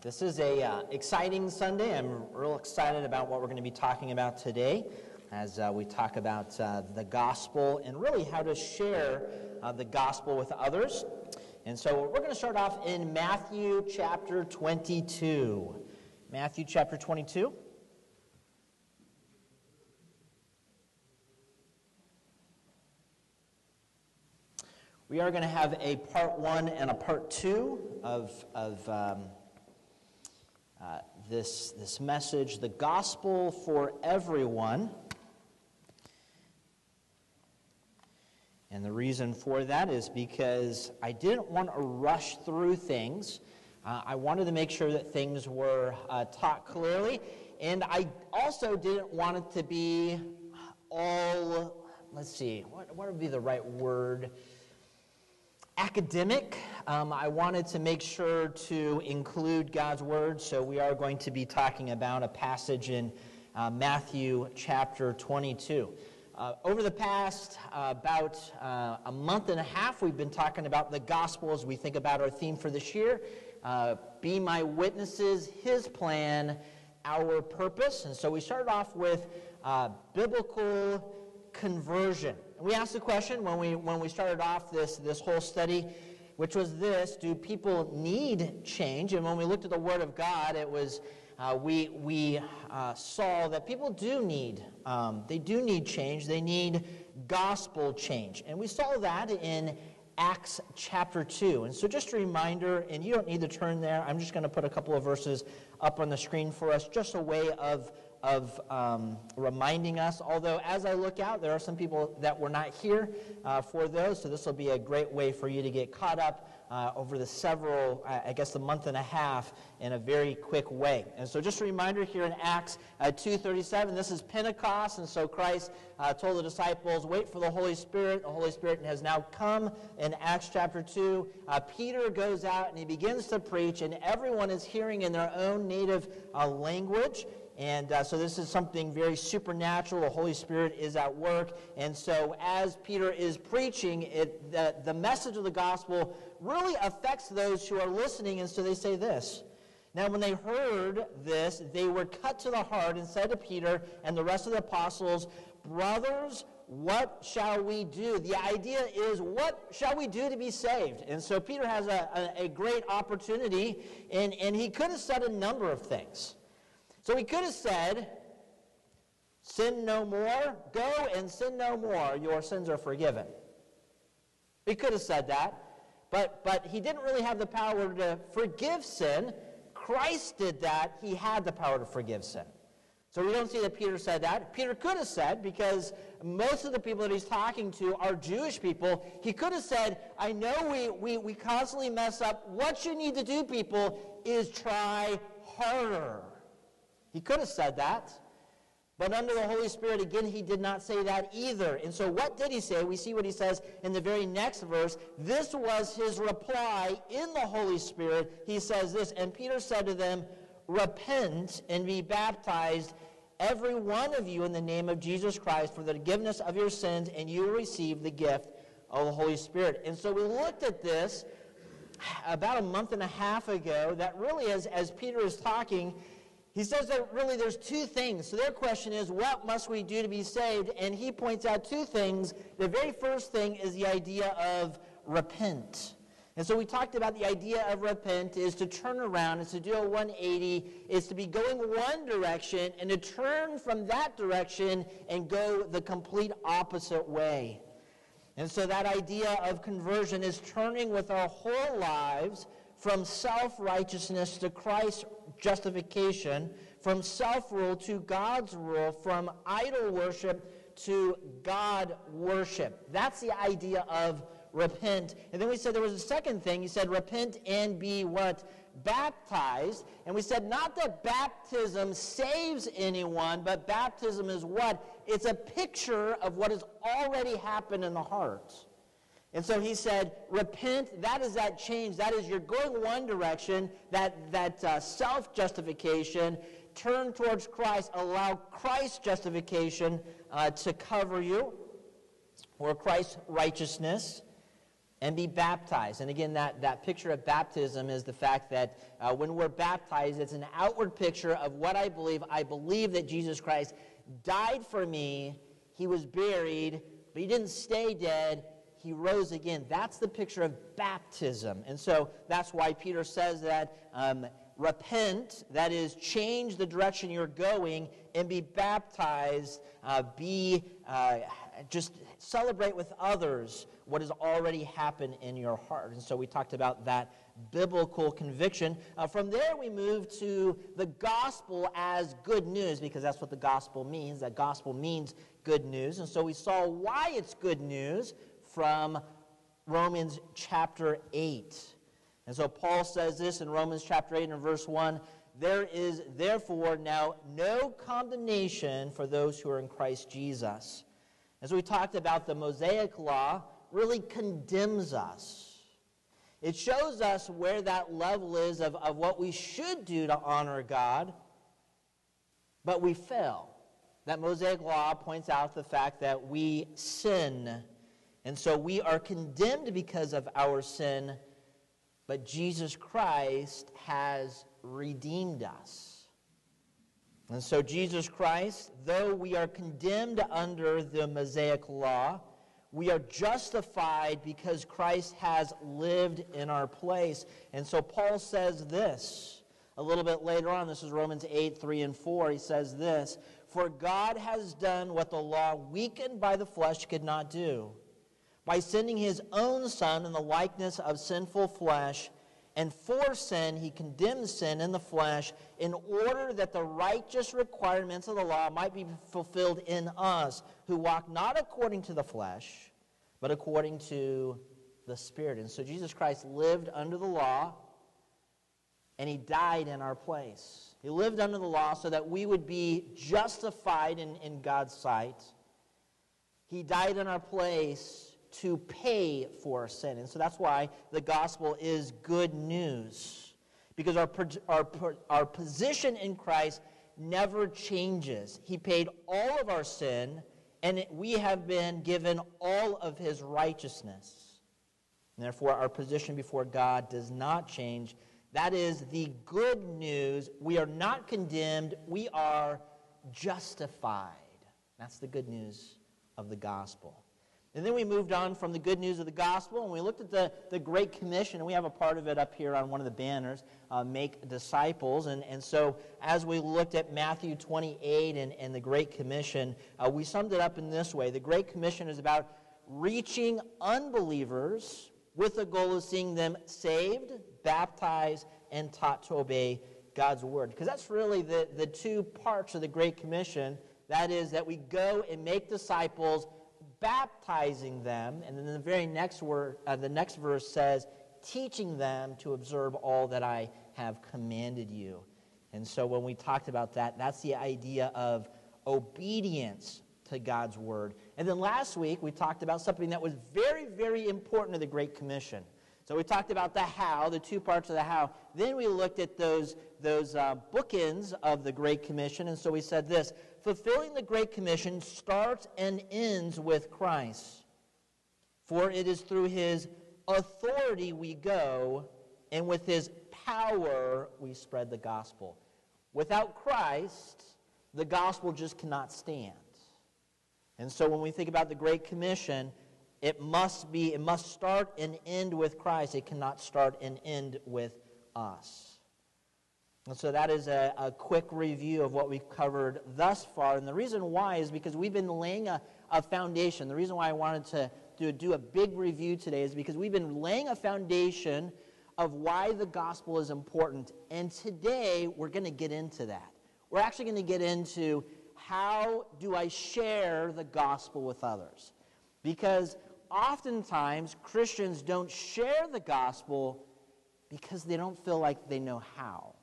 this is a uh, exciting Sunday. I'm real excited about what we're going to be talking about today as uh, we talk about uh, the gospel and really how to share uh, the gospel with others. And so we're going to start off in Matthew chapter 22. Matthew chapter 22. We are going to have a part one and a part two of, of um, uh, this, this message, the gospel for everyone. And the reason for that is because I didn't want to rush through things. Uh, I wanted to make sure that things were uh, taught clearly. And I also didn't want it to be all, let's see, what, what would be the right word? Academic. Um, I wanted to make sure to include God's Word, so we are going to be talking about a passage in uh, Matthew chapter 22. Uh, over the past uh, about uh, a month and a half, we've been talking about the gospel as we think about our theme for this year uh, Be My Witnesses, His Plan, Our Purpose. And so we started off with uh, biblical conversion. We asked the question when we, when we started off this, this whole study, which was this Do people need change? And when we looked at the Word of God, it was uh, we, we uh, saw that people do need um, they do need change. They need gospel change. And we saw that in acts chapter 2 and so just a reminder and you don't need to turn there. I'm just going to put a couple of verses up on the screen for us just a way of of um, reminding us. Although, as I look out, there are some people that were not here uh, for those, so this will be a great way for you to get caught up uh, over the several, I guess, the month and a half in a very quick way. And so, just a reminder here in Acts uh, 2:37, this is Pentecost, and so Christ uh, told the disciples, "Wait for the Holy Spirit." The Holy Spirit has now come. In Acts chapter 2, uh, Peter goes out and he begins to preach, and everyone is hearing in their own native uh, language. And uh, so this is something very supernatural. The Holy Spirit is at work. And so as Peter is preaching, it, the, the message of the gospel really affects those who are listening. And so they say this. Now, when they heard this, they were cut to the heart and said to Peter and the rest of the apostles, Brothers, what shall we do? The idea is, what shall we do to be saved? And so Peter has a, a, a great opportunity, and, and he could have said a number of things. So he could have said, Sin no more, go and sin no more, your sins are forgiven. He could have said that, but, but he didn't really have the power to forgive sin. Christ did that. He had the power to forgive sin. So we don't see that Peter said that. Peter could have said, because most of the people that he's talking to are Jewish people, he could have said, I know we, we, we constantly mess up. What you need to do, people, is try harder. He could have said that. But under the Holy Spirit, again, he did not say that either. And so, what did he say? We see what he says in the very next verse. This was his reply in the Holy Spirit. He says this, and Peter said to them, Repent and be baptized, every one of you, in the name of Jesus Christ, for the forgiveness of your sins, and you will receive the gift of the Holy Spirit. And so, we looked at this about a month and a half ago, that really, as, as Peter is talking, he says that really there's two things. So their question is, what must we do to be saved? And he points out two things. The very first thing is the idea of repent. And so we talked about the idea of repent is to turn around, is to do a 180, is to be going one direction and to turn from that direction and go the complete opposite way. And so that idea of conversion is turning with our whole lives from self righteousness to Christ's justification, from self rule to God's rule, from idol worship to God worship. That's the idea of repent. And then we said there was a second thing. He said, repent and be what? Baptized. And we said, not that baptism saves anyone, but baptism is what? It's a picture of what has already happened in the heart. And so he said, repent, that is that change. That is you're going one direction, that, that uh, self justification. Turn towards Christ. Allow Christ's justification uh, to cover you, or Christ's righteousness. and be baptized. And again, that, that picture of baptism is the fact that uh, when we're baptized, it's an outward picture of what I believe. I believe that Jesus Christ died for me, he was buried, but he didn't stay dead. He rose again. That's the picture of baptism. And so that's why Peter says that um, repent, that is, change the direction you're going, and be baptized, uh, be uh, just celebrate with others what has already happened in your heart. And so we talked about that biblical conviction. Uh, from there, we move to the gospel as good news, because that's what the gospel means. That gospel means good news. And so we saw why it's good news from Romans chapter 8. And so Paul says this in Romans chapter 8 and verse 1 There is therefore now no condemnation for those who are in Christ Jesus. As we talked about, the Mosaic law really condemns us. It shows us where that level is of, of what we should do to honor God, but we fail. That Mosaic law points out the fact that we sin. And so we are condemned because of our sin, but Jesus Christ has redeemed us. And so, Jesus Christ, though we are condemned under the Mosaic law, we are justified because Christ has lived in our place. And so Paul says this a little bit later on. This is Romans 8, 3 and 4. He says this For God has done what the law, weakened by the flesh, could not do. By sending his own Son in the likeness of sinful flesh, and for sin, he condemned sin in the flesh in order that the righteous requirements of the law might be fulfilled in us, who walk not according to the flesh, but according to the Spirit. And so Jesus Christ lived under the law, and he died in our place. He lived under the law so that we would be justified in, in God's sight. He died in our place to pay for sin. And so that's why the gospel is good news. Because our, our, our position in Christ never changes. He paid all of our sin, and we have been given all of his righteousness. And therefore, our position before God does not change. That is the good news. We are not condemned, we are justified. That's the good news of the gospel. And then we moved on from the good news of the gospel and we looked at the, the Great Commission, and we have a part of it up here on one of the banners uh, make disciples. And, and so, as we looked at Matthew 28 and, and the Great Commission, uh, we summed it up in this way The Great Commission is about reaching unbelievers with the goal of seeing them saved, baptized, and taught to obey God's word. Because that's really the, the two parts of the Great Commission. That is, that we go and make disciples baptizing them, and then the very next word, uh, the next verse says, teaching them to observe all that I have commanded you. And so when we talked about that, that's the idea of obedience to God's word. And then last week we talked about something that was very, very important to the Great Commission. So we talked about the how, the two parts of the how. Then we looked at those, those uh, bookends of the Great Commission. And so we said this fulfilling the Great Commission starts and ends with Christ. For it is through his authority we go, and with his power we spread the gospel. Without Christ, the gospel just cannot stand. And so when we think about the Great Commission, it must be, it must start and end with Christ. It cannot start and end with us. And so that is a, a, quick review of what we've covered thus far. And the reason why is because we've been laying a, a foundation. The reason why I wanted to do, do a big review today is because we've been laying a foundation of why the gospel is important. And today we're going to get into that. We're actually going to get into how do I share the gospel with others? Because oftentimes Christians don't share the gospel because they don't feel like they know how.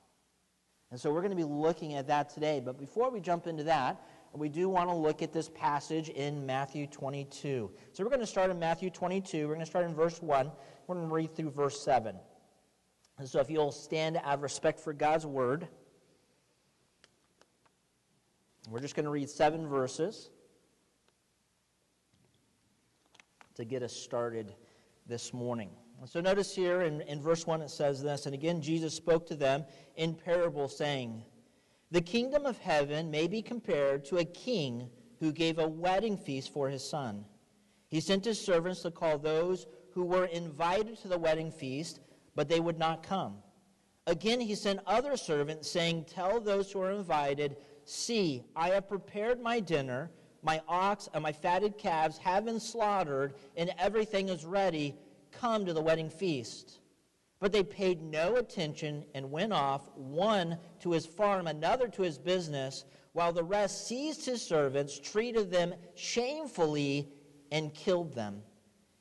And so we're going to be looking at that today. But before we jump into that, we do want to look at this passage in Matthew 22. So we're going to start in Matthew 22. We're going to start in verse 1. We're going to read through verse 7. And so if you'll stand out of respect for God's word, we're just going to read seven verses to get us started this morning. So notice here in, in verse 1 it says this, and again Jesus spoke to them in parable, saying, The kingdom of heaven may be compared to a king who gave a wedding feast for his son. He sent his servants to call those who were invited to the wedding feast, but they would not come. Again, he sent other servants, saying, Tell those who are invited, See, I have prepared my dinner. My ox and my fatted calves have been slaughtered, and everything is ready. Come to the wedding feast. But they paid no attention and went off, one to his farm, another to his business, while the rest seized his servants, treated them shamefully, and killed them.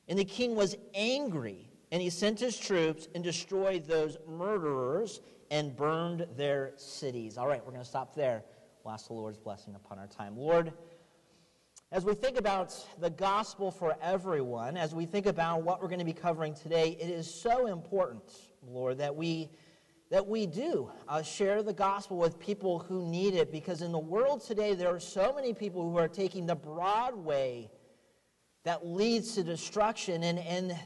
And the king was angry, and he sent his troops and destroyed those murderers and burned their cities. All right, we're going to stop there. We'll ask the Lord's blessing upon our time. Lord, as we think about the gospel for everyone, as we think about what we're going to be covering today, it is so important, Lord, that we that we do uh, share the gospel with people who need it because in the world today there are so many people who are taking the broad way that leads to destruction and, and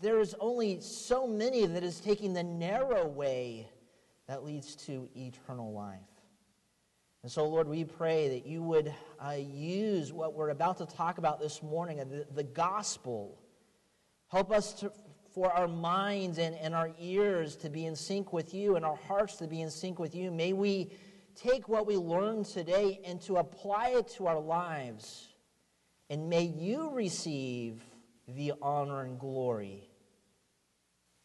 there's only so many that is taking the narrow way that leads to eternal life and so, Lord, we pray that you would uh, use what we're about to talk about this morning, the, the gospel. Help us to, for our minds and, and our ears to be in sync with you and our hearts to be in sync with you. May we take what we learned today and to apply it to our lives. And may you receive the honor and glory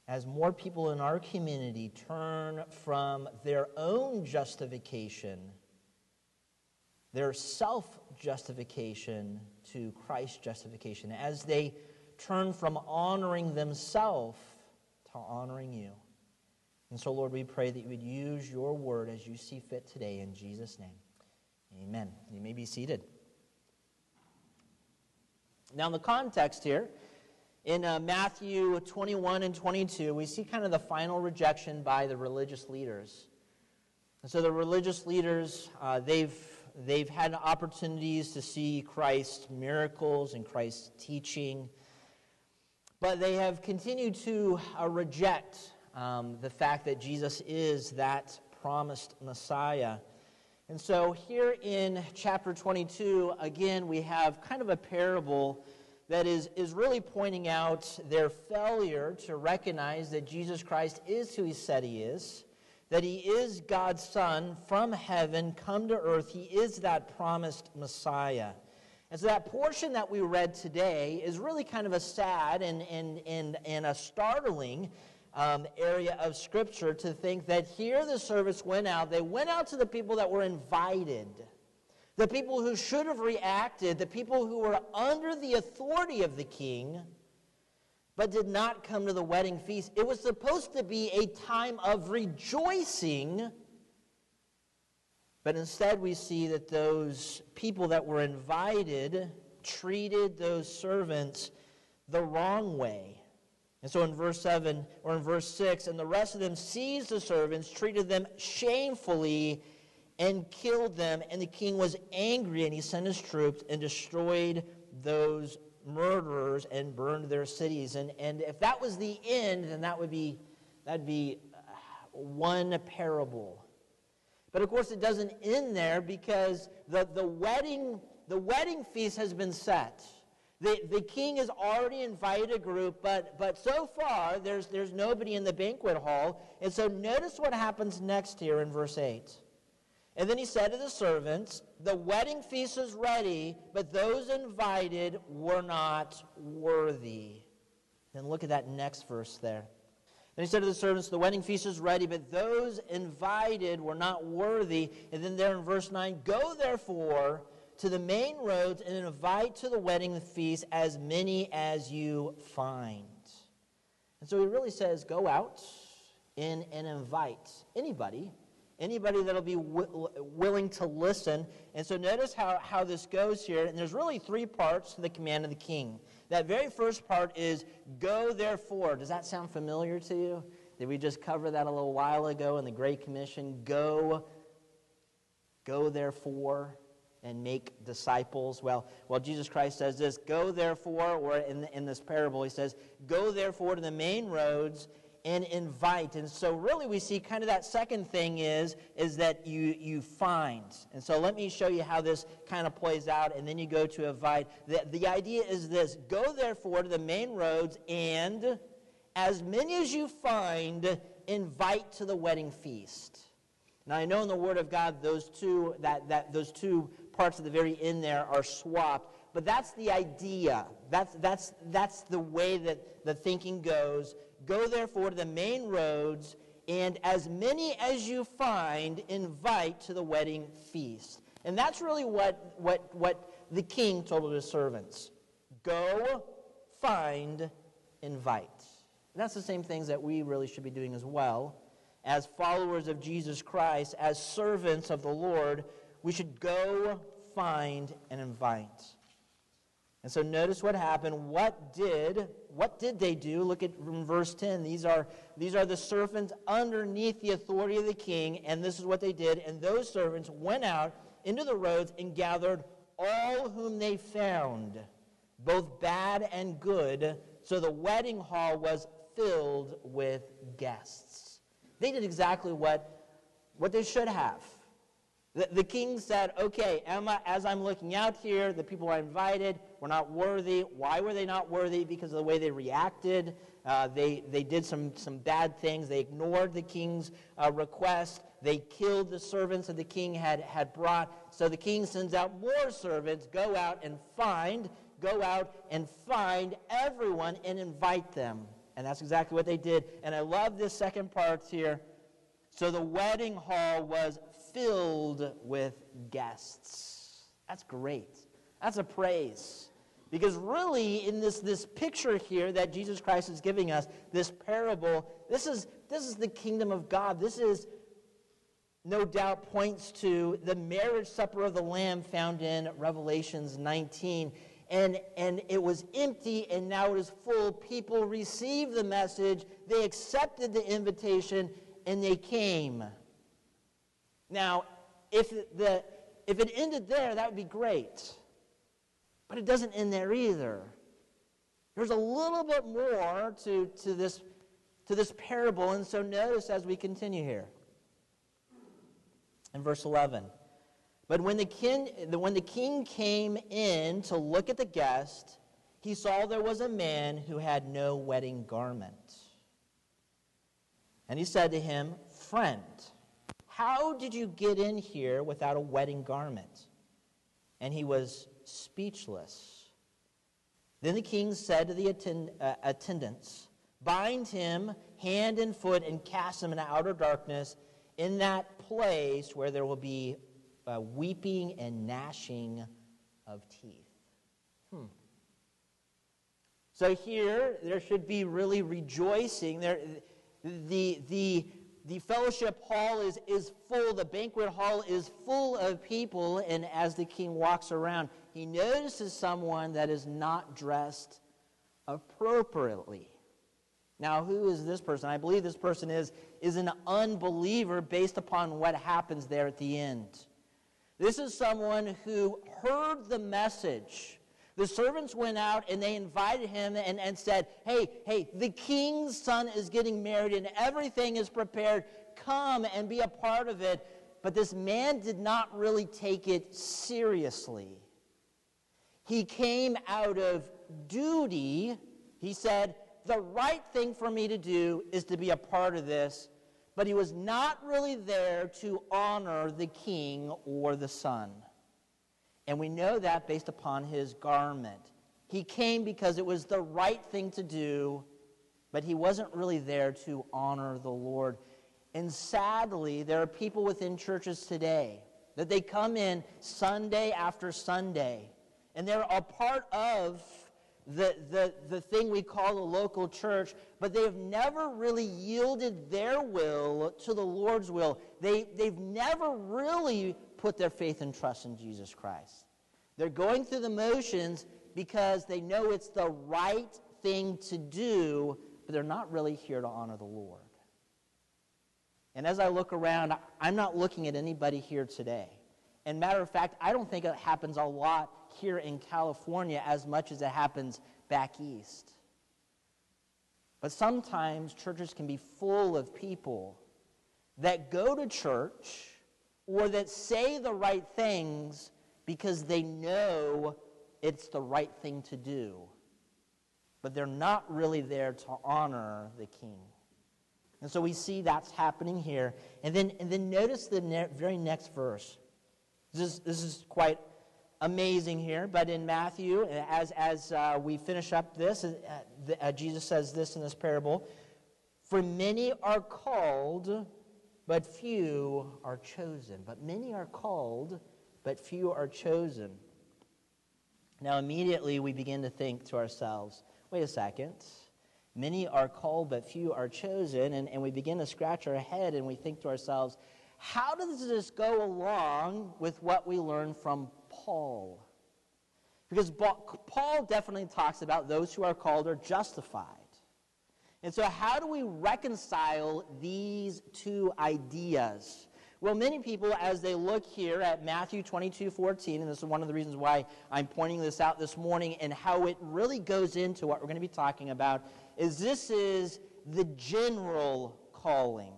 as more people in our community turn from their own justification their self justification to Christ's justification, as they turn from honoring themselves to honoring you. And so, Lord, we pray that you would use your word as you see fit today in Jesus' name. Amen. You may be seated. Now, in the context here, in uh, Matthew 21 and 22, we see kind of the final rejection by the religious leaders. And so the religious leaders, uh, they've they've had opportunities to see Christ's miracles and Christ's teaching, but they have continued to uh, reject um, the fact that Jesus is that promised Messiah. And so here in chapter 22, again, we have kind of a parable that is, is really pointing out their failure to recognize that Jesus Christ is who he said he is that he is God's Son from heaven, come to earth. He is that promised Messiah. And so that portion that we read today is really kind of a sad and, and, and, and a startling um, area of Scripture to think that here the service went out. They went out to the people that were invited, the people who should have reacted, the people who were under the authority of the king but did not come to the wedding feast. It was supposed to be a time of rejoicing, but instead we see that those people that were invited treated those servants the wrong way. And so in verse 7 or in verse 6, and the rest of them seized the servants, treated them shamefully, and killed them. And the king was angry, and he sent his troops and destroyed those murderers and burned their cities. And, and if that was the end, then that would be, that'd be uh, one parable. But of course, it doesn't end there because the, the, wedding, the wedding feast has been set. The, the king has already invited a group, but, but so far there's, there's nobody in the banquet hall. And so notice what happens next here in verse 8. And then he said to the servants, The wedding feast is ready, but those invited were not worthy. Then look at that next verse there. Then he said to the servants, The wedding feast is ready, but those invited were not worthy. And then there in verse 9, Go therefore to the main roads and invite to the wedding feast as many as you find. And so he really says, Go out and, and invite anybody anybody that'll be willing to listen. And so notice how, how this goes here. And there's really three parts to the command of the king. That very first part is go therefore. Does that sound familiar to you? Did we just cover that a little while ago in the Great Commission? Go, go therefore. and make disciples. Well, well, Jesus Christ says this Go therefore, or in, in this parable, he says, Go therefore to the main roads and invite. And so really we see kind of that second thing is, is that you, you find. And so let me show you how this kind of plays out, and then you go to invite. The, the idea is this go therefore to the main roads, and as many as you find, invite to the wedding feast. Now I know in the Word of God those two that, that those two parts at the very end there are swapped, but that's the idea. That's that's that's the way that the thinking goes Go therefore to the main roads, and as many as you find, invite to the wedding feast. And that's really what, what, what the king told his servants Go, find, invite. And that's the same things that we really should be doing as well. As followers of Jesus Christ, as servants of the Lord, we should go, find, and invite. And so notice what happened. What did what did they do? Look at verse 10. These are, these are the servants underneath the authority of the king, and this is what they did. And those servants went out into the roads and gathered all whom they found, both bad and good. So the wedding hall was filled with guests. They did exactly what, what they should have. The, the king said, Okay, Emma, as I'm looking out here, the people I invited were not worthy. Why were they not worthy? Because of the way they reacted. Uh, they, they did some, some bad things. They ignored the king's uh, request. They killed the servants that the king had, had brought. So the king sends out more servants go out and find, go out and find everyone and invite them. And that's exactly what they did. And I love this second part here. So the wedding hall was filled with guests. That's great. That's a praise. Because really, in this, this picture here that Jesus Christ is giving us, this parable, this is, this is the kingdom of God. This is, no doubt, points to the marriage supper of the Lamb found in Revelations 19. And, and it was empty, and now it is full. People received the message, they accepted the invitation, and they came. Now, if, the, if it ended there, that would be great. But it doesn't end there either. There's a little bit more to, to, this, to this parable, and so notice as we continue here. In verse 11. But when the, king, when the king came in to look at the guest, he saw there was a man who had no wedding garment. And he said to him, Friend, how did you get in here without a wedding garment? And he was speechless. Then the king said to the attend, uh, attendants, Bind him hand and foot and cast him into outer darkness in that place where there will be uh, weeping and gnashing of teeth. Hmm. So here, there should be really rejoicing. There, the, the, the fellowship hall is, is full, the banquet hall is full of people, and as the king walks around, he notices someone that is not dressed appropriately. Now, who is this person? I believe this person is, is an unbeliever based upon what happens there at the end. This is someone who heard the message the servants went out and they invited him and, and said, Hey, hey, the king's son is getting married and everything is prepared. Come and be a part of it. But this man did not really take it seriously. He came out of duty. He said, The right thing for me to do is to be a part of this. But he was not really there to honor the king or the son. And we know that based upon his garment. He came because it was the right thing to do, but he wasn't really there to honor the Lord. And sadly, there are people within churches today that they come in Sunday after Sunday, and they're a part of the, the, the thing we call the local church, but they've never really yielded their will to the Lord's will. They, they've never really put their faith and trust in Jesus Christ. They're going through the motions because they know it's the right thing to do, but they're not really here to honor the Lord. And as I look around, I'm not looking at anybody here today. And matter of fact, I don't think it happens a lot here in California as much as it happens back east. But sometimes churches can be full of people that go to church or that say the right things because they know it's the right thing to do. But they're not really there to honor the king. And so we see that's happening here. And then, and then notice the ne- very next verse. This is, this is quite amazing here, but in Matthew, as, as uh, we finish up this, uh, the, uh, Jesus says this in this parable For many are called, but few are chosen. But many are called, but few are chosen. Now, immediately we begin to think to ourselves, wait a second. Many are called, but few are chosen. And, and we begin to scratch our head and we think to ourselves, how does this go along with what we learn from Paul? Because Paul definitely talks about those who are called are justified. And so, how do we reconcile these two ideas? Well, many people, as they look here at Matthew 22 14, and this is one of the reasons why I'm pointing this out this morning and how it really goes into what we're going to be talking about, is this is the general calling.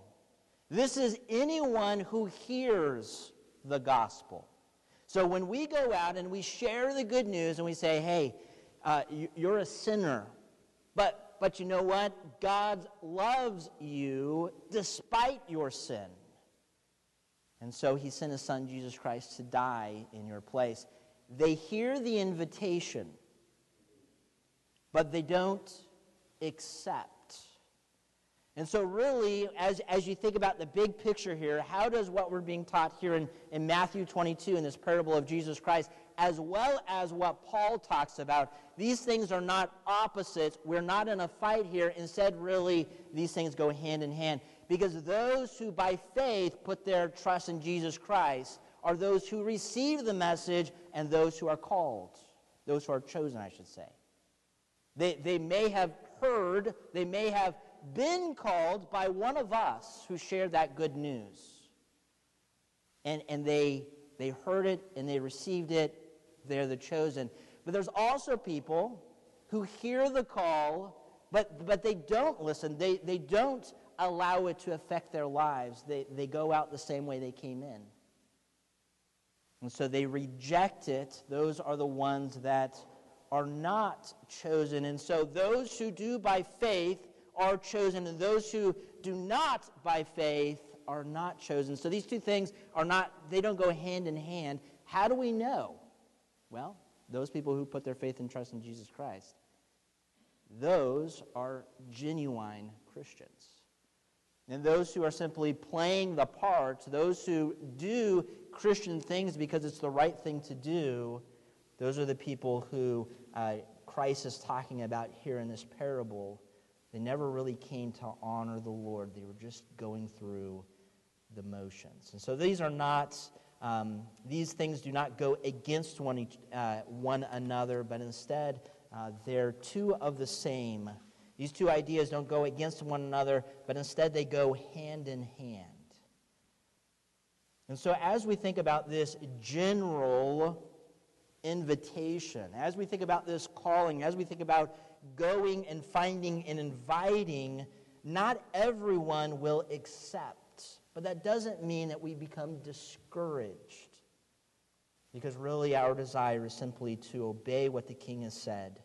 This is anyone who hears the gospel. So when we go out and we share the good news and we say, hey, uh, you're a sinner, but, but you know what? God loves you despite your sin. And so he sent his son, Jesus Christ, to die in your place. They hear the invitation, but they don't accept. And so, really, as, as you think about the big picture here, how does what we're being taught here in, in Matthew 22 in this parable of Jesus Christ, as well as what Paul talks about, these things are not opposites. We're not in a fight here. Instead, really, these things go hand in hand. Because those who by faith put their trust in Jesus Christ are those who receive the message and those who are called, those who are chosen, I should say. They, they may have heard, they may have been called by one of us who shared that good news. And, and they, they heard it and they received it. They're the chosen. But there's also people who hear the call, but, but they don't listen. They, they don't allow it to affect their lives. They, they go out the same way they came in. And so they reject it. Those are the ones that are not chosen. And so those who do by faith are chosen, and those who do not by faith are not chosen. So these two things are not, they don't go hand in hand. How do we know? Well, those people who put their faith and trust in Jesus Christ, those are genuine Christians. And those who are simply playing the part, those who do Christian things because it's the right thing to do, those are the people who uh, Christ is talking about here in this parable they never really came to honor the Lord. They were just going through the motions. And so these are not, um, these things do not go against one, uh, one another, but instead uh, they're two of the same. These two ideas don't go against one another, but instead they go hand in hand. And so as we think about this general invitation, as we think about this calling, as we think about going and finding and inviting, not everyone will accept. But that doesn't mean that we become discouraged. Because really, our desire is simply to obey what the king has said,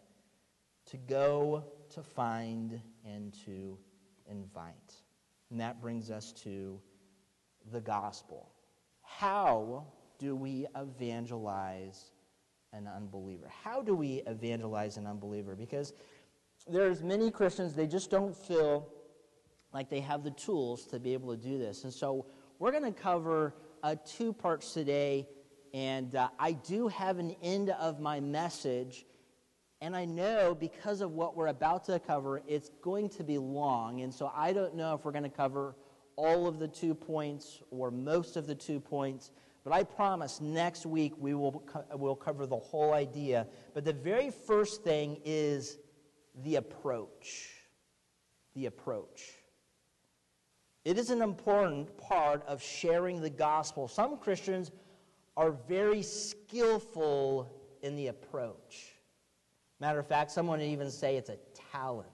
to go, to find, and to invite. And that brings us to the gospel. How do we evangelize an unbeliever? How do we evangelize an unbeliever? Because there's many Christians, they just don't feel like they have the tools to be able to do this. And so we're going to cover uh, two parts today. And uh, I do have an end of my message. And I know because of what we're about to cover, it's going to be long. And so I don't know if we're going to cover all of the two points or most of the two points. But I promise next week we will co- we'll cover the whole idea. But the very first thing is the approach. The approach. It is an important part of sharing the gospel. Some Christians are very skillful in the approach. Matter of fact, someone would even say it's a talent.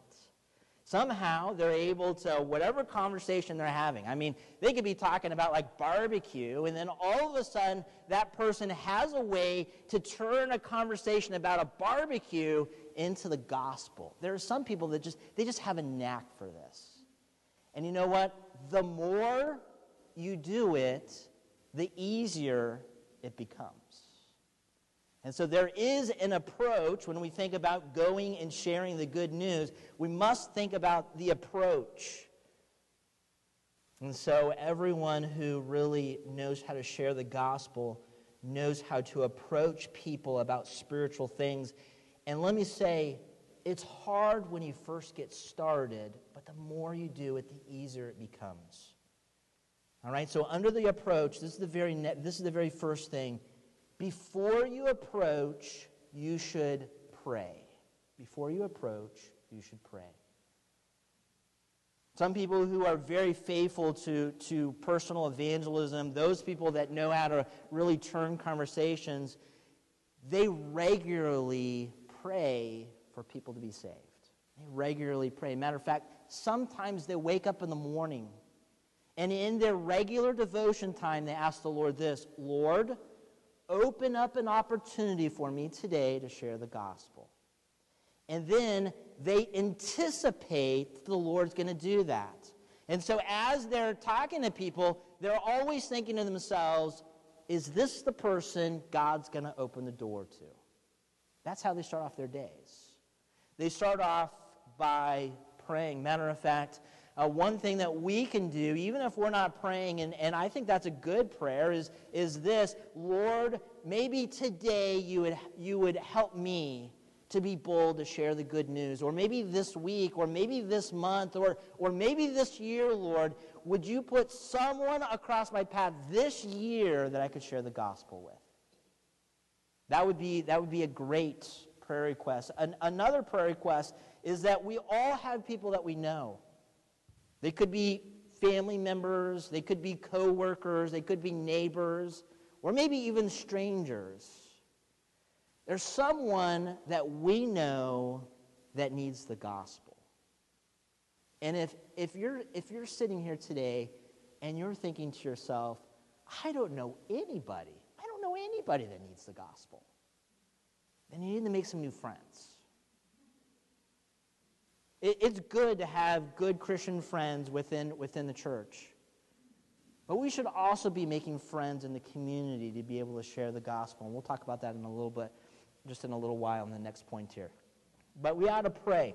Somehow they're able to, whatever conversation they're having, I mean, they could be talking about like barbecue, and then all of a sudden that person has a way to turn a conversation about a barbecue into the gospel. There are some people that just, they just have a knack for this. And you know what? The more you do it, the easier it becomes. And so there is an approach when we think about going and sharing the good news. We must think about the approach. And so everyone who really knows how to share the gospel knows how to approach people about spiritual things. And let me say, it's hard when you first get started, but the more you do it, the easier it becomes. All right, so under the approach, this is the very, ne- this is the very first thing before you approach, you should pray. Before you approach, you should pray. Some people who are very faithful to, to personal evangelism, those people that know how to really turn conversations, they regularly pray for people to be saved. They regularly pray. Matter of fact, sometimes they wake up in the morning and in their regular devotion time, they ask the Lord this Lord, open up an opportunity for me today to share the gospel. And then they anticipate the Lord's going to do that. And so as they're talking to people, they're always thinking to themselves, is this the person God's going to open the door to? That's how they start off their days. They start off by praying. Matter of fact, uh, one thing that we can do, even if we're not praying, and, and I think that's a good prayer, is, is this Lord, maybe today you would, you would help me to be bold to share the good news. Or maybe this week, or maybe this month, or, or maybe this year, Lord, would you put someone across my path this year that I could share the gospel with? That would be, that would be a great prayer request. An, another prayer request is that we all have people that we know they could be family members, they could be coworkers, they could be neighbors, or maybe even strangers. There's someone that we know that needs the gospel. And if, if, you're, if you're sitting here today and you're thinking to yourself, I don't know anybody, I don't know anybody that needs the gospel, then you need to make some new friends. It's good to have good Christian friends within, within the church. But we should also be making friends in the community to be able to share the gospel. And we'll talk about that in a little bit, just in a little while in the next point here. But we ought to pray.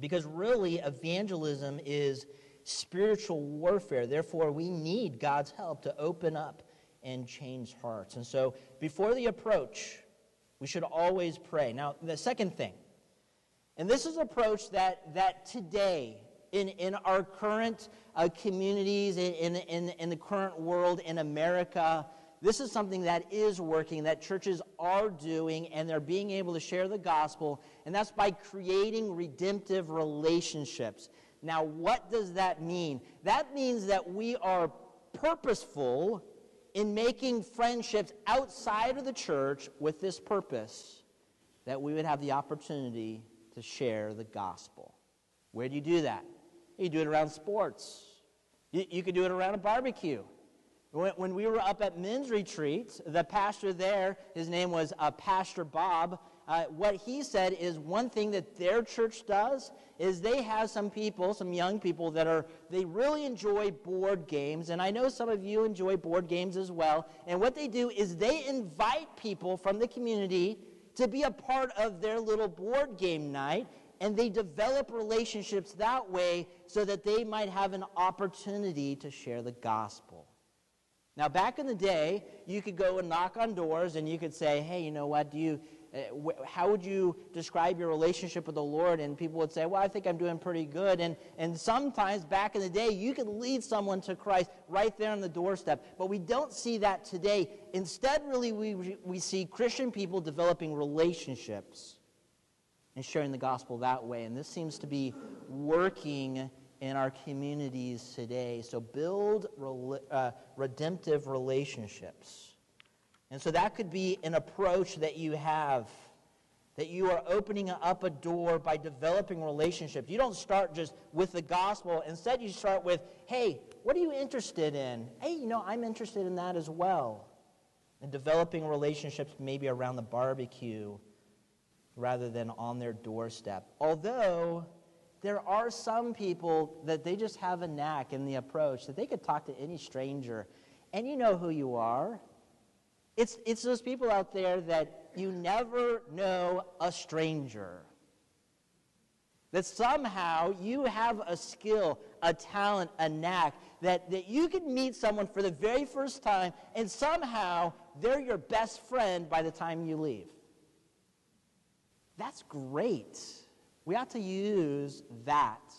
Because really, evangelism is spiritual warfare. Therefore, we need God's help to open up and change hearts. And so, before the approach, we should always pray. Now, the second thing and this is an approach that, that today, in, in our current uh, communities, in, in, in the current world in America, this is something that is working, that churches are doing, and they're being able to share the gospel, and that's by creating redemptive relationships. Now, what does that mean? That means that we are purposeful in making friendships outside of the church with this purpose that we would have the opportunity to share the gospel. Where do you do that? You do it around sports. You, you could do it around a barbecue. When, when, we were up at men's retreat, the pastor there, his name was uh, Pastor Bob. Uh, what he said is one thing that their church does is they have some people, some young people that are, they really enjoy board games. And I know some of you enjoy board games as well. And what they do is they invite people from the community to be a part of their little board game night, and they develop relationships that way so that they might have an opportunity to share the gospel. Now, back in the day, you could go and knock on doors and you could say, hey, you know what, do you, how would you describe your relationship with the Lord? And people would say, well, I think I'm doing pretty good. And, and sometimes back in the day, you could lead someone to Christ right there on the doorstep. But we don't see that today. Instead, really, we, we see Christian people developing relationships and sharing the gospel that way. And this seems to be working in our communities today. So build uh, redemptive relationships. And so that could be an approach that you have that you are opening up a door by developing relationships. You don't start just with the gospel. Instead, you start with, hey, what are you interested in? Hey, you know, I'm interested in that as well. And developing relationships maybe around the barbecue rather than on their doorstep. Although there are some people that they just have a knack in the approach that they could talk to any stranger, and you know who you are. It's, it's those people out there that you never know a stranger. That somehow you have a skill, a talent, a knack, that, that you can meet someone for the very first time, and somehow they're your best friend by the time you leave. That's great. We ought to use that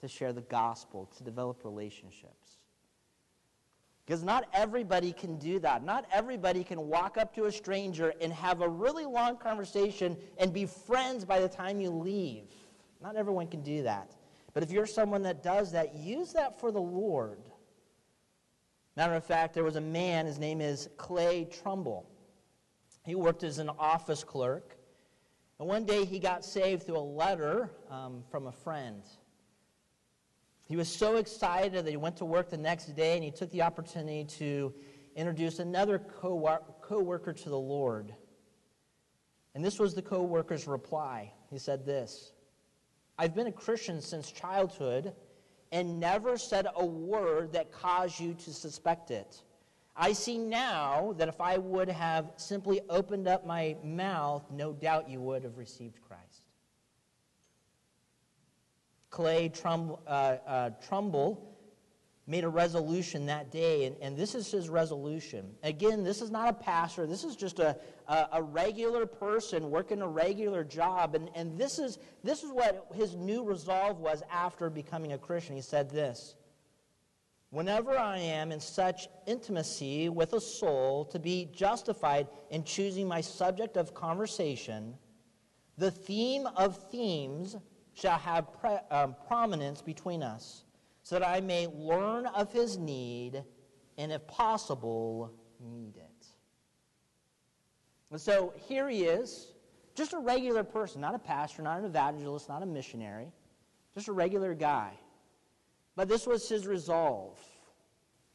to share the gospel, to develop relationships. Because not everybody can do that. Not everybody can walk up to a stranger and have a really long conversation and be friends by the time you leave. Not everyone can do that. But if you're someone that does that, use that for the Lord. Matter of fact, there was a man, his name is Clay Trumbull. He worked as an office clerk. And one day he got saved through a letter um, from a friend. He was so excited that he went to work the next day and he took the opportunity to introduce another co worker to the Lord. And this was the co worker's reply. He said this I've been a Christian since childhood and never said a word that caused you to suspect it. I see now that if I would have simply opened up my mouth, no doubt you would have received Christ. Clay Trum, uh, uh, Trumbull made a resolution that day, and, and this is his resolution. Again, this is not a pastor, this is just a, a, a, regular person working a regular job, and, and this, is, this is what his new resolve was after becoming a Christian. He said this Whenever I am in such intimacy with a soul to be justified in choosing my subject of conversation, the theme of themes shall have pre- um, prominence between us, so that I may learn of his need and, if possible, meet it. And so here he is, just a regular person, not a pastor, not an evangelist, not a missionary, just a regular guy. But this was his resolve.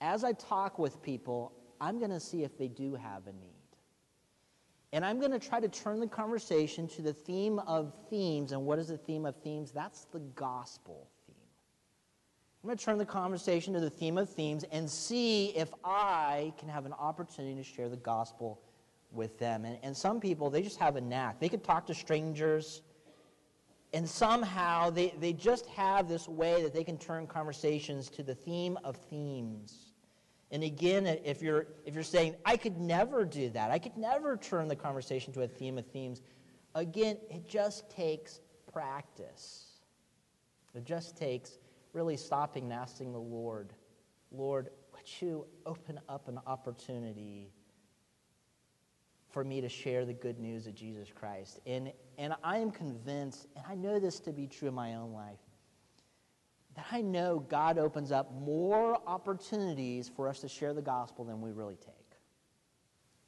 As I talk with people, I'm going to see if they do have a need. And I'm going to try to turn the conversation to the theme of themes. And what is the theme of themes? That's the gospel theme. I'm going to turn the conversation to the theme of themes and see if I can have an opportunity to share the gospel with them. And, and some people, they just have a knack. They could talk to strangers, and somehow they, they just have this way that they can turn conversations to the theme of themes. And again, if you're, if you're saying, I could never do that, I could never turn the conversation to a theme of themes, again, it just takes practice. It just takes really stopping and asking the Lord, Lord, would you open up an opportunity for me to share the good news of Jesus Christ? And, and I am convinced, and I know this to be true in my own life, that I know God opens up more opportunities for us to share the gospel than we really take.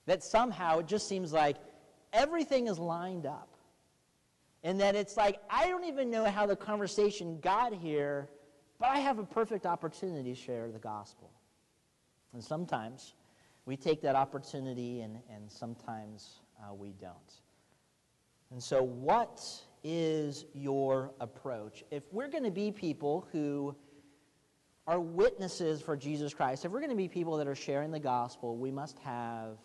That somehow it just seems like everything is lined up. And that it's like, I don't even know how the conversation got here, but I have a perfect opportunity to share the gospel. And sometimes we take that opportunity, and, and sometimes uh, we don't. And so, what is your approach? If we're going to be people who are witnesses for Jesus Christ, if we're going to be people that are sharing the gospel, we must have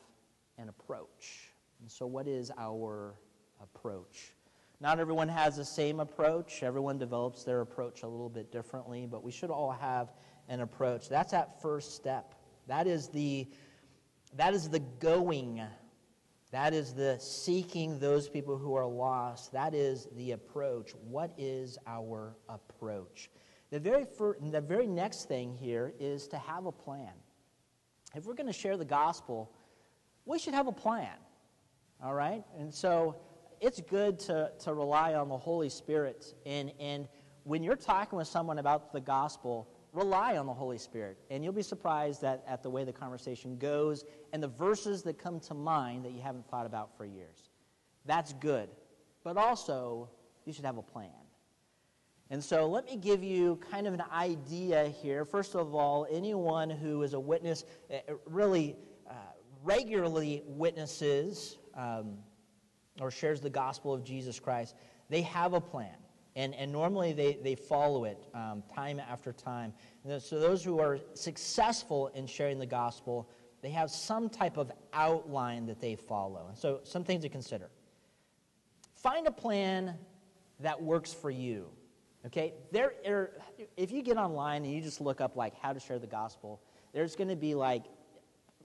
an approach. And so, what is our approach? Not everyone has the same approach. Everyone develops their approach a little bit differently, but we should all have an approach. That's that first step. That is the, that is the going that is the seeking those people who are lost. That is the approach. What is our approach? The very, first, the very next thing here is to have a plan. If we're going to share the gospel, we should have a plan. All right? And so it's good to, to rely on the Holy Spirit. And, and when you're talking with someone about the gospel, rely on the Holy Spirit. And you'll be surprised at, at the way the conversation goes and the verses that come to mind that you haven't thought about for years. That's good. But also, you should have a plan. And so let me give you kind of an idea here. First of all, anyone who is a witness, eh, eh, really uh, regularly witnesses um, or shares the gospel of Jesus Christ, they have a plan. And, and normally they, they follow it um, time after time. So those who are successful in sharing the gospel, they have some type of outline that they follow. And so some things to consider. Find a plan that works for you. Okay, there if you get online and you just look up like how to share the gospel, there's going to be like,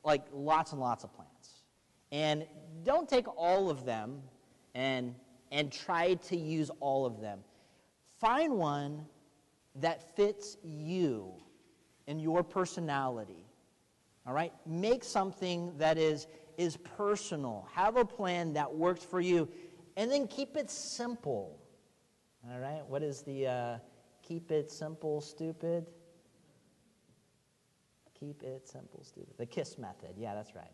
like lots and lots of plans. And don't take all of them and, and try to use all of them. Find one that fits you and your personality. All right? Make something that is, is personal. Have a plan that works for you. And then keep it simple. All right? What is the uh, keep it simple, stupid? Keep it simple, stupid. The KISS method. Yeah, that's right.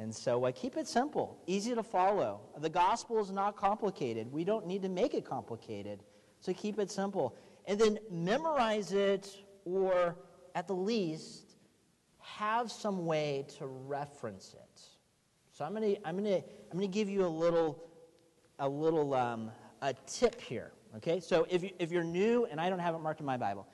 And so uh, keep it simple, easy to follow. The gospel is not complicated. We don't need to make it complicated. So keep it simple. And then memorize it, or at the least, have some way to reference it. So I'm going to I'm gonna, I'm gonna give you a little, a little um, a tip here. Okay, so if, you, if you're new, and I don't have it marked in my Bible,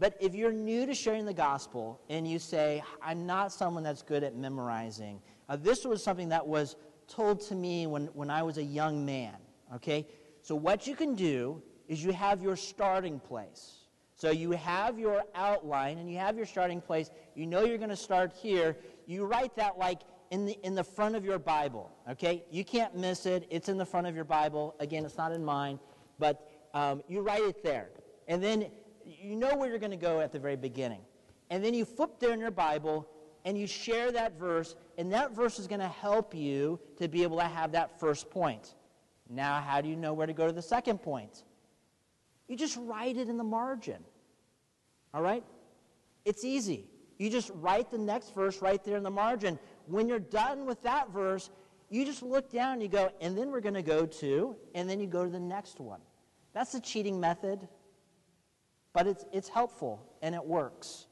but if you're new to sharing the gospel and you say, I'm not someone that's good at memorizing, uh, this was something that was told to me when, when I was a young man. Okay, so what you can do is you have your starting place. So you have your outline and you have your starting place. You know you're going to start here. You write that like in the, in the front of your Bible, okay? You can't miss it. It's in the front of your Bible. Again, it's not in mine, but um, you write it there. And then you know where you're going to go at the very beginning. And then you flip there in your Bible and you share that verse, and that verse is going to help you to be able to have that first point. Now, how do you know where to go to the second point? You just write it in the margin. All right? It's easy. You just write the next verse right there in the margin when you're done with that verse, you just look down and you go, and then we're going to go to, and then you go to the next one. That's the cheating method, but it's, it's helpful and it works.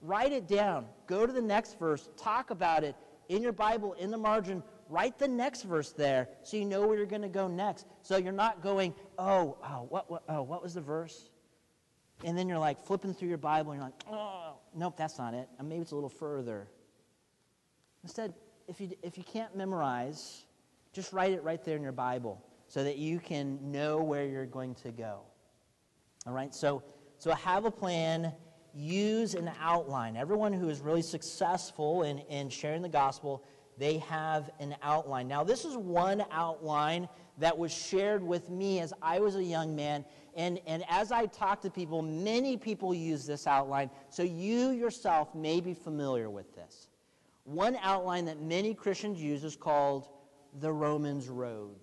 Write it down. Go to the next verse. Talk about it in your Bible, in the margin. Write the next verse there so you know where you're going to go next. So you're not going, oh, oh, what, what, oh, what was the verse? And then you're like flipping through your Bible and you're like, oh, nope, that's not it. And maybe it's a little further. Instead, if you, if you can't memorize, just write it right there in your Bible so that you can know where you're going to go. All right? So, so have a plan, use an outline. Everyone who is really successful in, in sharing the gospel, they have an outline. Now, this is one outline that was shared with me as I was a young man. And, and as I talk to people, many people use this outline. So you yourself may be familiar with this. One outline that many Christians use is called the Romans Road.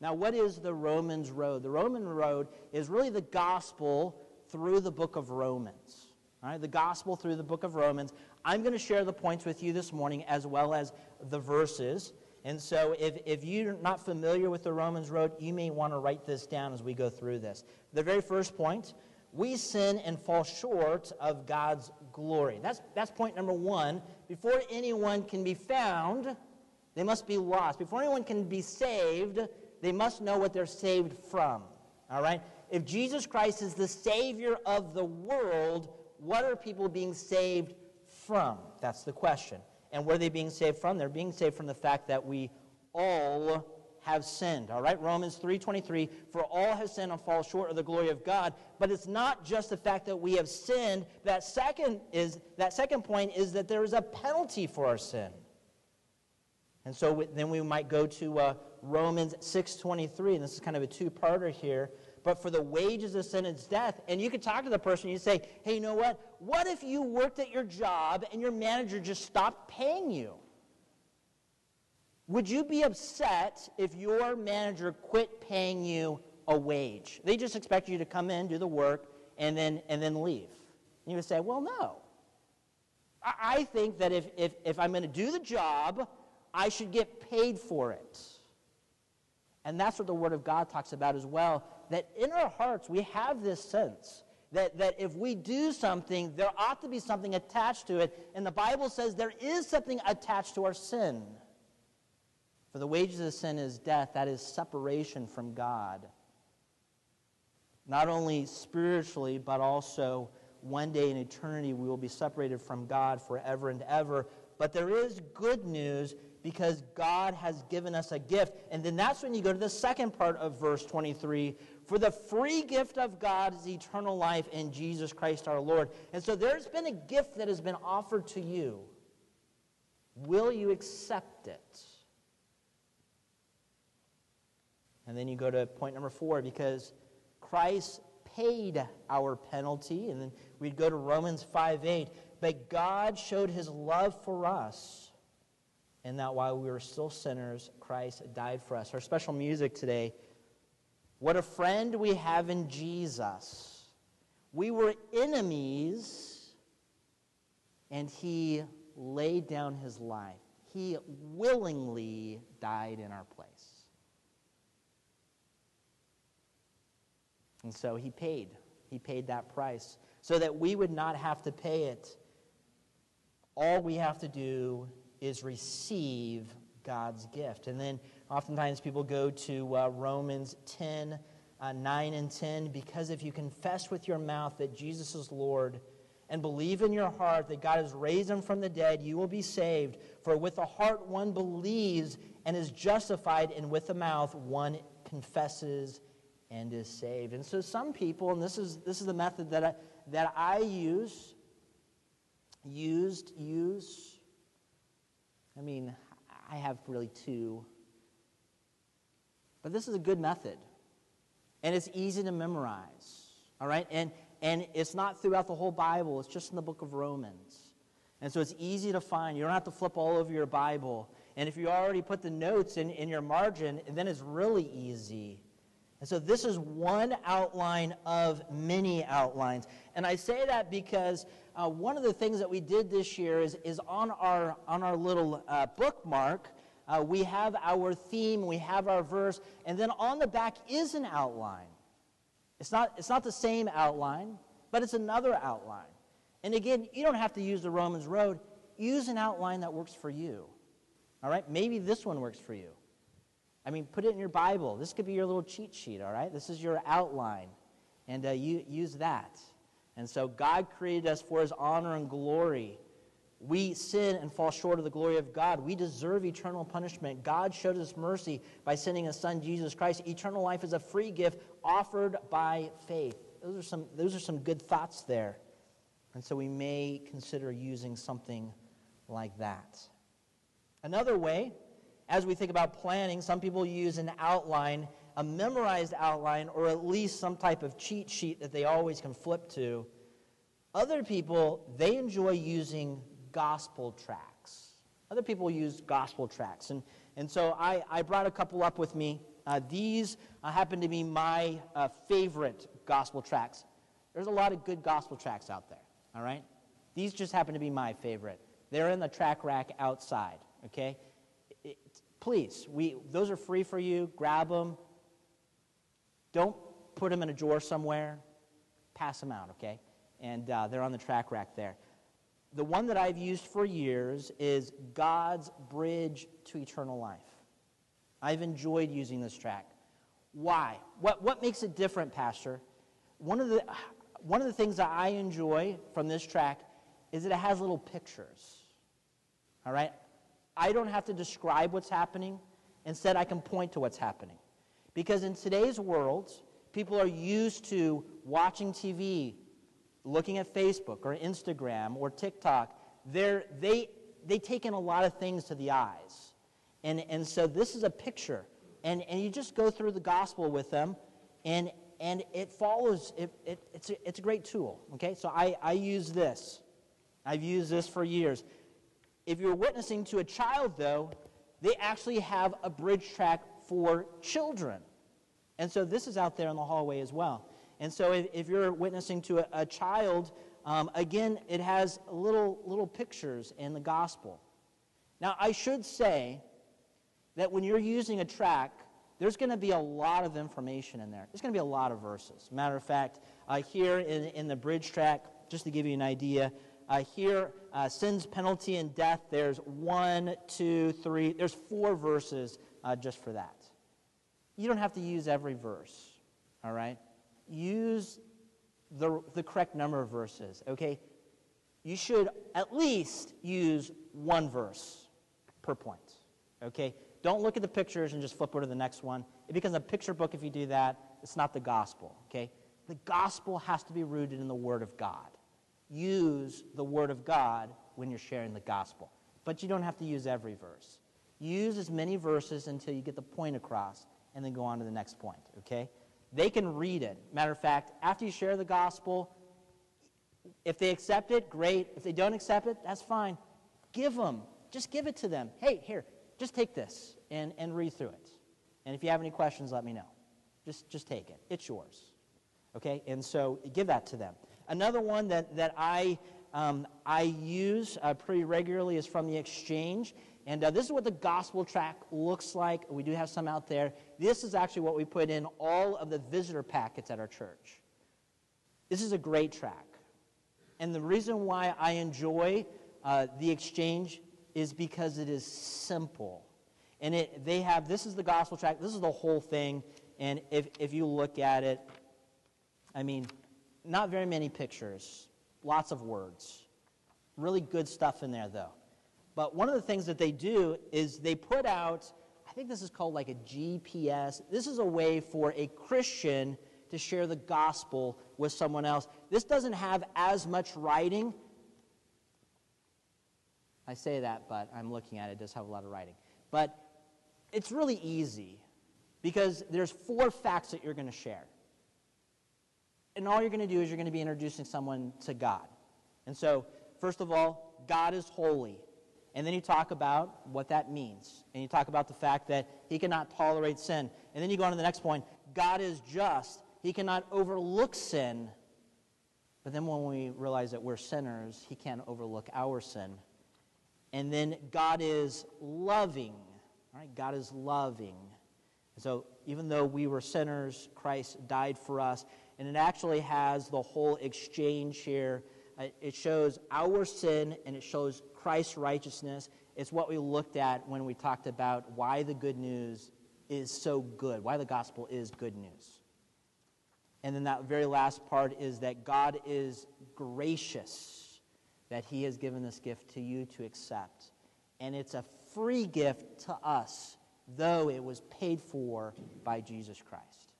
Now, what is the Romans Road? The Roman Road is really the gospel through the book of Romans. The gospel through the book of Romans. I'm going to share the points with you this morning as well as the verses. And so, if, if you're not familiar with the Romans Road, you may want to write this down as we go through this. The very first point we sin and fall short of God's glory. That's, that's point number one. Before anyone can be found, they must be lost. Before anyone can be saved, they must know what they're saved from. All right? If Jesus Christ is the Savior of the world, what are people being saved from? That's the question. And where are they being saved from? They're being saved from the fact that we all have sinned. All right, Romans 3:23, for all have sinned and fall short of the glory of God. But it's not just the fact that we have sinned. That second is that second point is that there is a penalty for our sin. And so then we might go to uh, Romans 6:23, and this is kind of a two-parter here. But for the wages of sin is death. And you could talk to the person, you say, hey, you know what? What if you worked at your job and your manager just stopped paying you? Would you be upset if your manager quit paying you a wage? They just expect you to come in, do the work, and then, and then leave. And you would say, well, no. I, think that if, if, if I'm going to do the job, I should get paid for it. And that's what the Word of God talks about as well. That in our hearts, we have this sense that, that if we do something, there ought to be something attached to it. And the Bible says there is something attached to our sin. For the wages of sin is death, that is separation from God. Not only spiritually, but also one day in eternity we will be separated from God forever and ever. But there is good news because God has given us a gift. And then that's when you go to the second part of verse 23 for the free gift of God is eternal life in Jesus Christ our Lord. And so there's been a gift that has been offered to you. Will you accept it? And then you go to point number four because Christ paid our penalty. And then we'd go to Romans 5 8. But God showed his love for us, and that while we were still sinners, Christ died for us. Our special music today what a friend we have in Jesus. We were enemies, and he laid down his life. He willingly died in our place. And so he paid. He paid that price so that we would not have to pay it. All we have to do is receive God's gift. And then oftentimes people go to uh, Romans 10, uh, 9 and 10, because if you confess with your mouth that Jesus is Lord and believe in your heart that God has raised him from the dead, you will be saved. For with the heart one believes and is justified, and with the mouth one confesses and is saved. And so some people, and this is, this is the method that I, that I use, used, use, I mean, I have really two. But this is a good method. And it's easy to memorize. All right? And, and it's not throughout the whole Bible, it's just in the book of Romans. And so it's easy to find. You don't have to flip all over your Bible. And if you already put the notes in, in your margin, then it's really easy. And so this is one outline of many outlines. And I say that because uh, one of the things that we did this year is, is on, our, on our little uh, bookmark, uh, we have our theme, we have our verse, and then on the back is an outline. It's not, it's not the same outline, but it's another outline. And again, you don't have to use the Romans Road. Use an outline that works for you. All right? Maybe this one works for you. I mean, put it in your Bible. This could be your little cheat sheet, all right? This is your outline. And uh, you use that. And so God created us for his honor and glory. We sin and fall short of the glory of God. We deserve eternal punishment. God showed us mercy by sending his son Jesus Christ. Eternal life is a free gift offered by faith. Those are some, those are some good thoughts there. And so we may consider using something like that. Another way as we think about planning, some people use an outline, a memorized outline, or at least some type of cheat sheet that they always can flip to. Other people, they enjoy using gospel tracts. Other people use gospel tracts. And, and so I, I brought a couple up with me. Uh, these uh, happen to be my uh, favorite gospel tracts. There's a lot of good gospel tracts out there, all right? These just happen to be my favorite. They're in the track rack outside, okay? please, we, those are free for you. Grab them. Don't put them in a drawer somewhere. Pass them out, okay? And uh, they're on the track rack there. The one that I've used for years is God's Bridge to Eternal Life. I've enjoyed using this track. Why? What, what makes it different, Pastor? One of, the, one of the things that I enjoy from this track is that it has little pictures. All right? I don't have to describe what's happening. Instead, I can point to what's happening. Because in today's world, people are used to watching TV, looking at Facebook or Instagram or TikTok. They're, they, they take in a lot of things to the eyes. And, and so this is a picture. And, and you just go through the gospel with them, and, and it follows, it, it, it's, a, it's a great tool. Okay? So I, I use this. I've used this for years. If you're witnessing to a child, though, they actually have a bridge track for children. And so this is out there in the hallway as well. And so if, if you're witnessing to a, a child, Um, again, it has little, little pictures in the gospel. Now, I should say that when you're using a track, there's going to be a lot of information in there. There's going to be a lot of verses. Matter of fact, uh, here in, in the bridge track, just to give you an idea, uh, here, uh, sin's penalty and death, there's one, two, three, there's four verses uh, just for that. You don't have to use every verse, all right? Use the, the correct number of verses, okay? You should at least use one verse per point, okay? Don't look at the pictures and just flip over to the next one. It becomes a picture book if you do that. It's not the gospel, okay? The gospel has to be rooted in the Word of God. Use the Word of God when you're sharing the gospel. But you don't have to use every verse. Use as many verses until you get the point across and then go on to the next point, okay? They can read it. Matter of fact, after you share the gospel, if they accept it, great. If they don't accept it, that's fine. Give them. Just give it to them. Hey, here, just take this and, and read through it. And if you have any questions, let me know. Just, just take it. It's yours. Okay? And so give that to them. Another one that, that I, um, I use uh, pretty regularly is from the exchange. And uh, this is what the gospel track looks like. We do have some out there. This is actually what we put in all of the visitor packets at our church. This is a great track. And the reason why I enjoy uh, the exchange is because it is simple. And it, they have, this is the gospel track, this is the whole thing. And if, if you look at it, I mean, not very many pictures, lots of words. Really good stuff in there, though. But one of the things that they do is they put out, I think this is called like a GPS. This is a way for a Christian to share the gospel with someone else. This doesn't have as much writing. I say that, but I'm looking at it. It does have a lot of writing. But it's really easy because there's four facts that you're going to share. And all you're going to do is you're going to be introducing someone to God. And so, first of all, God is holy. And then you talk about what that means. And you talk about the fact that he cannot tolerate sin. And then you go on to the next point God is just. He cannot overlook sin. But then when we realize that we're sinners, he can't overlook our sin. And then God is loving. Right? God is loving. So even though we were sinners, Christ died for us. And it actually has the whole exchange here. Uh, it shows our sin and it shows Christ's righteousness. It's what we looked at when we talked about why the good news is so good, why the gospel is good news. And then that very last part is that God is gracious, that He has given this gift to you to accept. And it's a free gift to us, though it was paid for by Jesus Christ.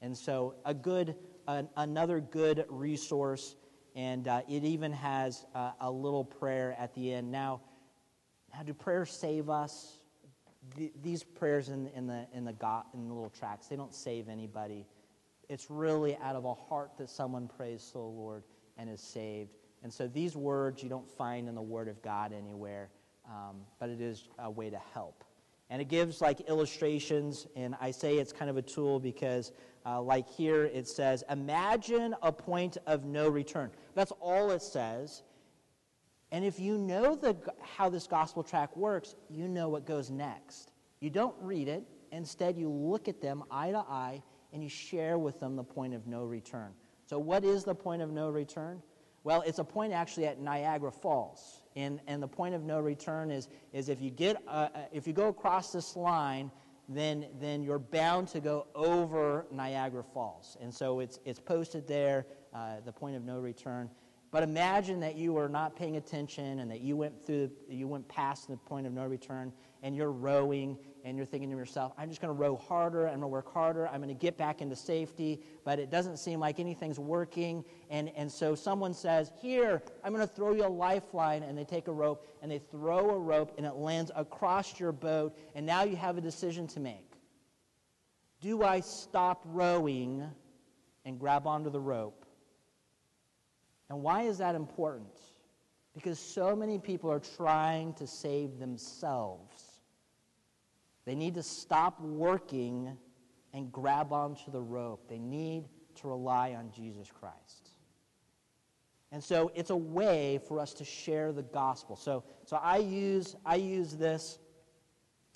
And so, a good, an, another good resource and uh, it even has uh, a little prayer at the end. Now, now do prayers save us? The, these prayers in, in, the, in, the in the little tracks, they don't save anybody. It's really out of a heart that someone prays to the Lord and is saved. And so these words you don't find in the Word of God anywhere, um, but it is a way to help. And it gives like illustrations, and I say it's kind of a tool because, uh, like here, it says, Imagine a point of no return. That's all it says. And if you know the, how this gospel track works, you know what goes next. You don't read it. Instead, you look at them eye to eye and you share with them the point of no return. So, what is the point of no return? Well, it's a point actually at Niagara Falls. And, and the point of no return is, is if, you get, uh, uh, if you go across this line, then, then you're bound to go over Niagara Falls. And so it's, it's posted there, uh, the point of no return. But imagine that you were not paying attention and that you went through, you went past the point of no return and you're rowing and you're thinking to yourself, I'm just going to row harder, I'm going to work harder, I'm going to get back into safety, but it doesn't seem like anything's working. And, and so someone says, Here, I'm going to throw you a lifeline. And they take a rope and they throw a rope and it lands across your boat. And now you have a decision to make. Do I stop rowing and grab onto the rope? And why is that important? Because so many people are trying to save themselves. They need to stop working and grab onto the rope. They need to rely on Jesus Christ. And so it's a way for us to share the gospel. So, so I, use, I use this,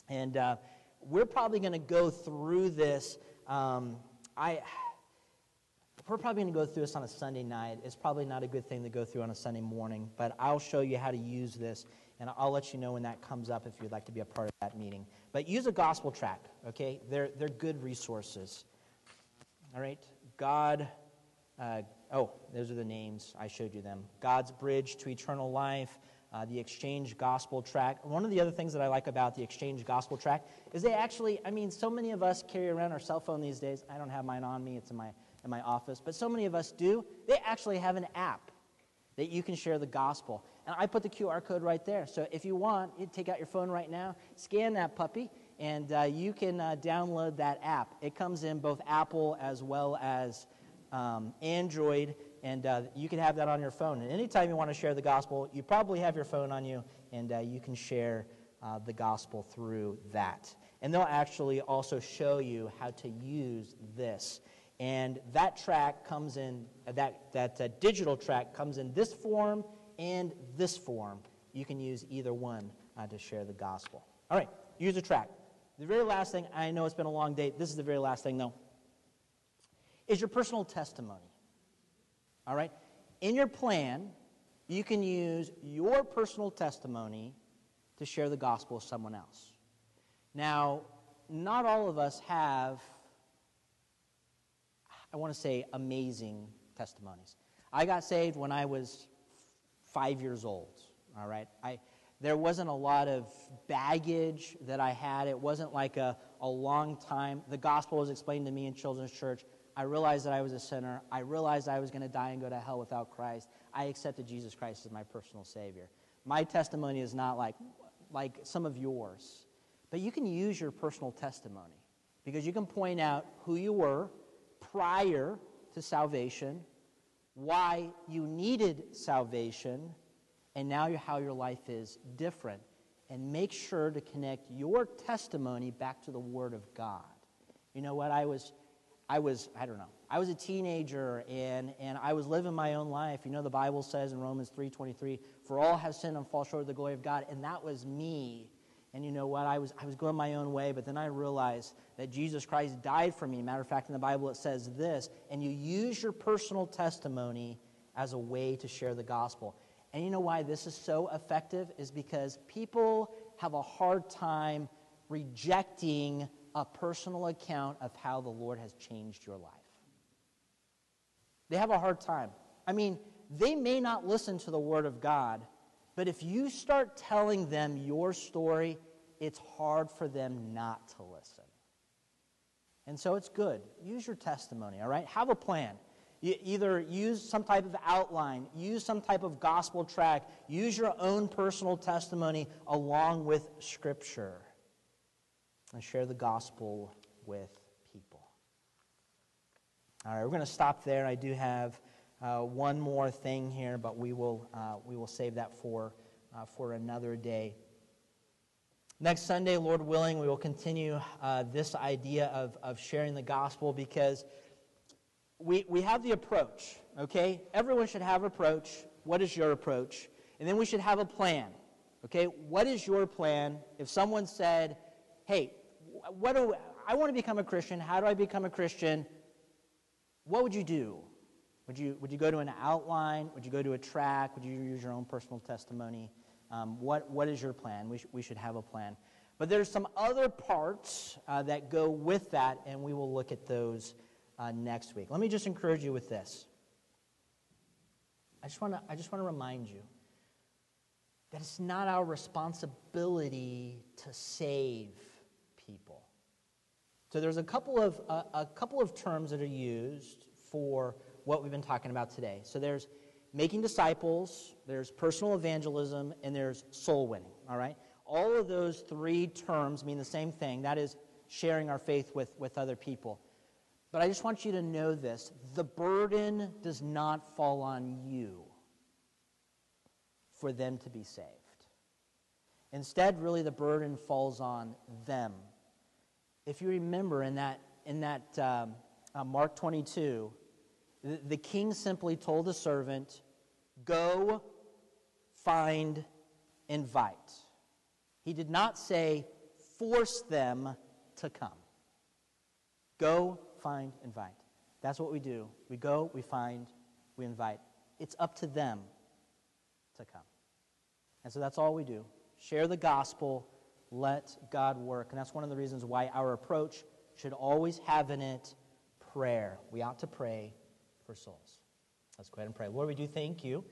and uh, we're probably going to go through this. Um, I, we're probably going to go through this on a Sunday night. It's probably not a good thing to go through on a Sunday morning, but I'll show you how to use this, and I'll let you know when that comes up if you'd like to be a part of that meeting. But use a gospel track, okay? They're, they're good resources. All right? God, uh, oh, those are the names. I showed you them. God's Bridge to Eternal Life, uh, the Exchange Gospel Track. One of the other things that I like about the Exchange Gospel Track is they actually, I mean, so many of us carry around our cell phone these days. I don't have mine on me, it's in my in my office, but so many of us do. They actually have an app that you can share the gospel. And I put the QR code right there. So if you want, you take out your phone right now, scan that puppy, and uh, you can uh, download that app. It comes in both Apple as well as um, Android, and uh, you can have that on your phone. And anytime you want to share the gospel, you probably have your phone on you, and uh, you can share uh, the gospel through that. And they'll actually also show you how to use this. And that track comes in, that, that uh, digital track comes in this form and this form. You can use either one uh, to share the gospel. All right, use a track. The very last thing, I know it's been a long day. This is the very last thing, though, is your personal testimony. All right? In your plan, you can use your personal testimony to share the gospel with someone else. Now, not all of us have I want to say, amazing testimonies. I got saved when I was five years old, all right? I, there wasn't a lot of baggage that I had. It wasn't like a, a long time. The gospel was explained to me in children's church. I realized that I was a sinner. I realized I was going to die and go to hell without Christ. I accepted Jesus Christ as my personal Savior. My testimony is not like, like some of yours, but you can use your personal testimony because you can point out who you were, prior to salvation, why you needed salvation, and now how your life is different. And make sure to connect your testimony back to the Word of God. You know what? I was, I was, I don't know. I was a teenager and, and I was living my own life. You know, the Bible says in Romans 3.23, for all have sinned and fall short of the glory of God. And that was me and you know what? I was, I was going my own way, but then I realized that Jesus Christ died for me. Matter of fact, in the Bible it says this, and you use your personal testimony as a way to share the gospel. And you know why this is so effective? Is because people have a hard time rejecting a personal account of how the Lord has changed your life. They have a hard time. I mean, they may not listen to the Word of God, but if you start telling them your story, it's hard for them not to listen. And so it's good. Use your testimony, all right? Have a plan. You either use some type of outline, use some type of gospel track, use your own personal testimony along with Scripture, and share the gospel with people. All right, we're going to stop there. I do have uh, one more thing here, but we will, uh, we will save that for, uh, for another day. Next Sunday, Lord willing, we will continue uh, this idea of, of sharing the gospel because we, we have the approach, okay? Everyone should have approach. What is your approach? And then we should have a plan, okay? What is your plan if someone said, hey, what do I want to become a Christian? How do I become a Christian? What would you do? Would you, would you go to an outline? Would you go to a track? Would you use your own personal testimony? Um, what, what is your plan? We, sh- we should have a plan. But there's some other parts uh, that go with that, and we will look at those uh, next week. Let me just encourage you with this. I just want to I just want to remind you that it's not our responsibility to save people. So there's a couple of uh, a couple of terms that are used for what we've been talking about today. So there's making disciples, there's personal evangelism, and there's soul winning, all right? All of those three terms mean the same thing. That is sharing our faith with, with other people. But I just want you to know this the burden does not fall on you for them to be saved. Instead, really, the burden falls on them. If you remember in that, in that um, uh, Mark 22, the, king simply told the servant, Go, find, invite. He did not say, force them to come. Go, find, invite. That's what we do. We go, we find, we invite. It's up to them to come. And so that's all we do. Share the gospel, let God work. And that's one of the reasons why our approach should always have in it prayer. We ought to pray for souls. Let's go ahead and pray. Lord, we do thank you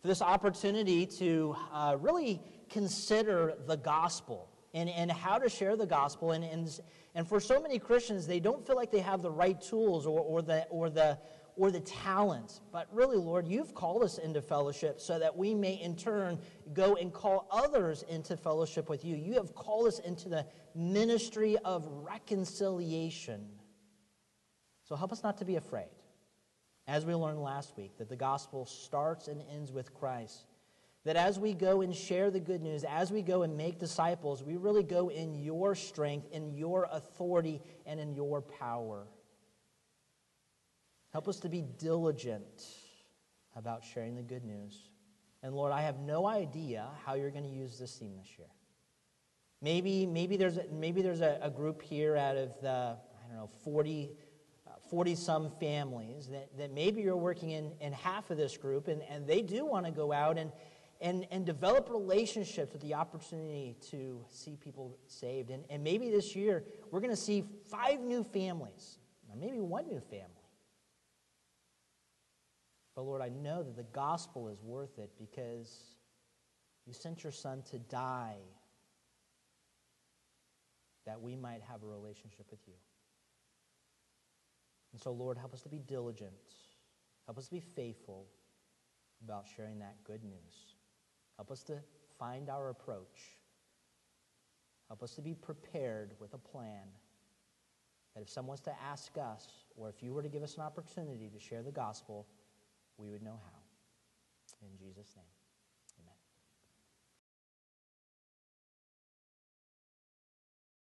for this opportunity to uh, really consider the gospel and, and how to share the gospel. And, and, and for so many Christians, they don't feel like they have the right tools or, or, the, or, the, or the talent. But really, Lord, you've called us into fellowship so that we may in turn go and call others into fellowship with you. You have called us into the ministry of reconciliation. So help us not to be afraid. As we learned last week, that the gospel starts and ends with Christ. That as we go and share the good news, as we go and make disciples, we really go in your strength, in your authority, and in your power. Help us to be diligent about sharing the good news. And Lord, I have no idea how you're going to use this theme this year. Maybe, maybe there's, a, maybe there's a, a group here out of the, I don't know, 40 40 some families that, that maybe you're working in, in half of this group and, and they do want to go out and, and, and develop relationships with the opportunity to see people saved. And, and maybe this year we're going to see five new families, or maybe one new family. But Lord, I know that the gospel is worth it because you sent your son to die that we might have a relationship with you. And so, Lord, help us to be diligent. Help us to be faithful about sharing that good news. Help us to find our approach. Help us to be prepared with a plan that if someone's to ask us, or if you were to give us an opportunity to share the gospel, we would know how. In Jesus' name.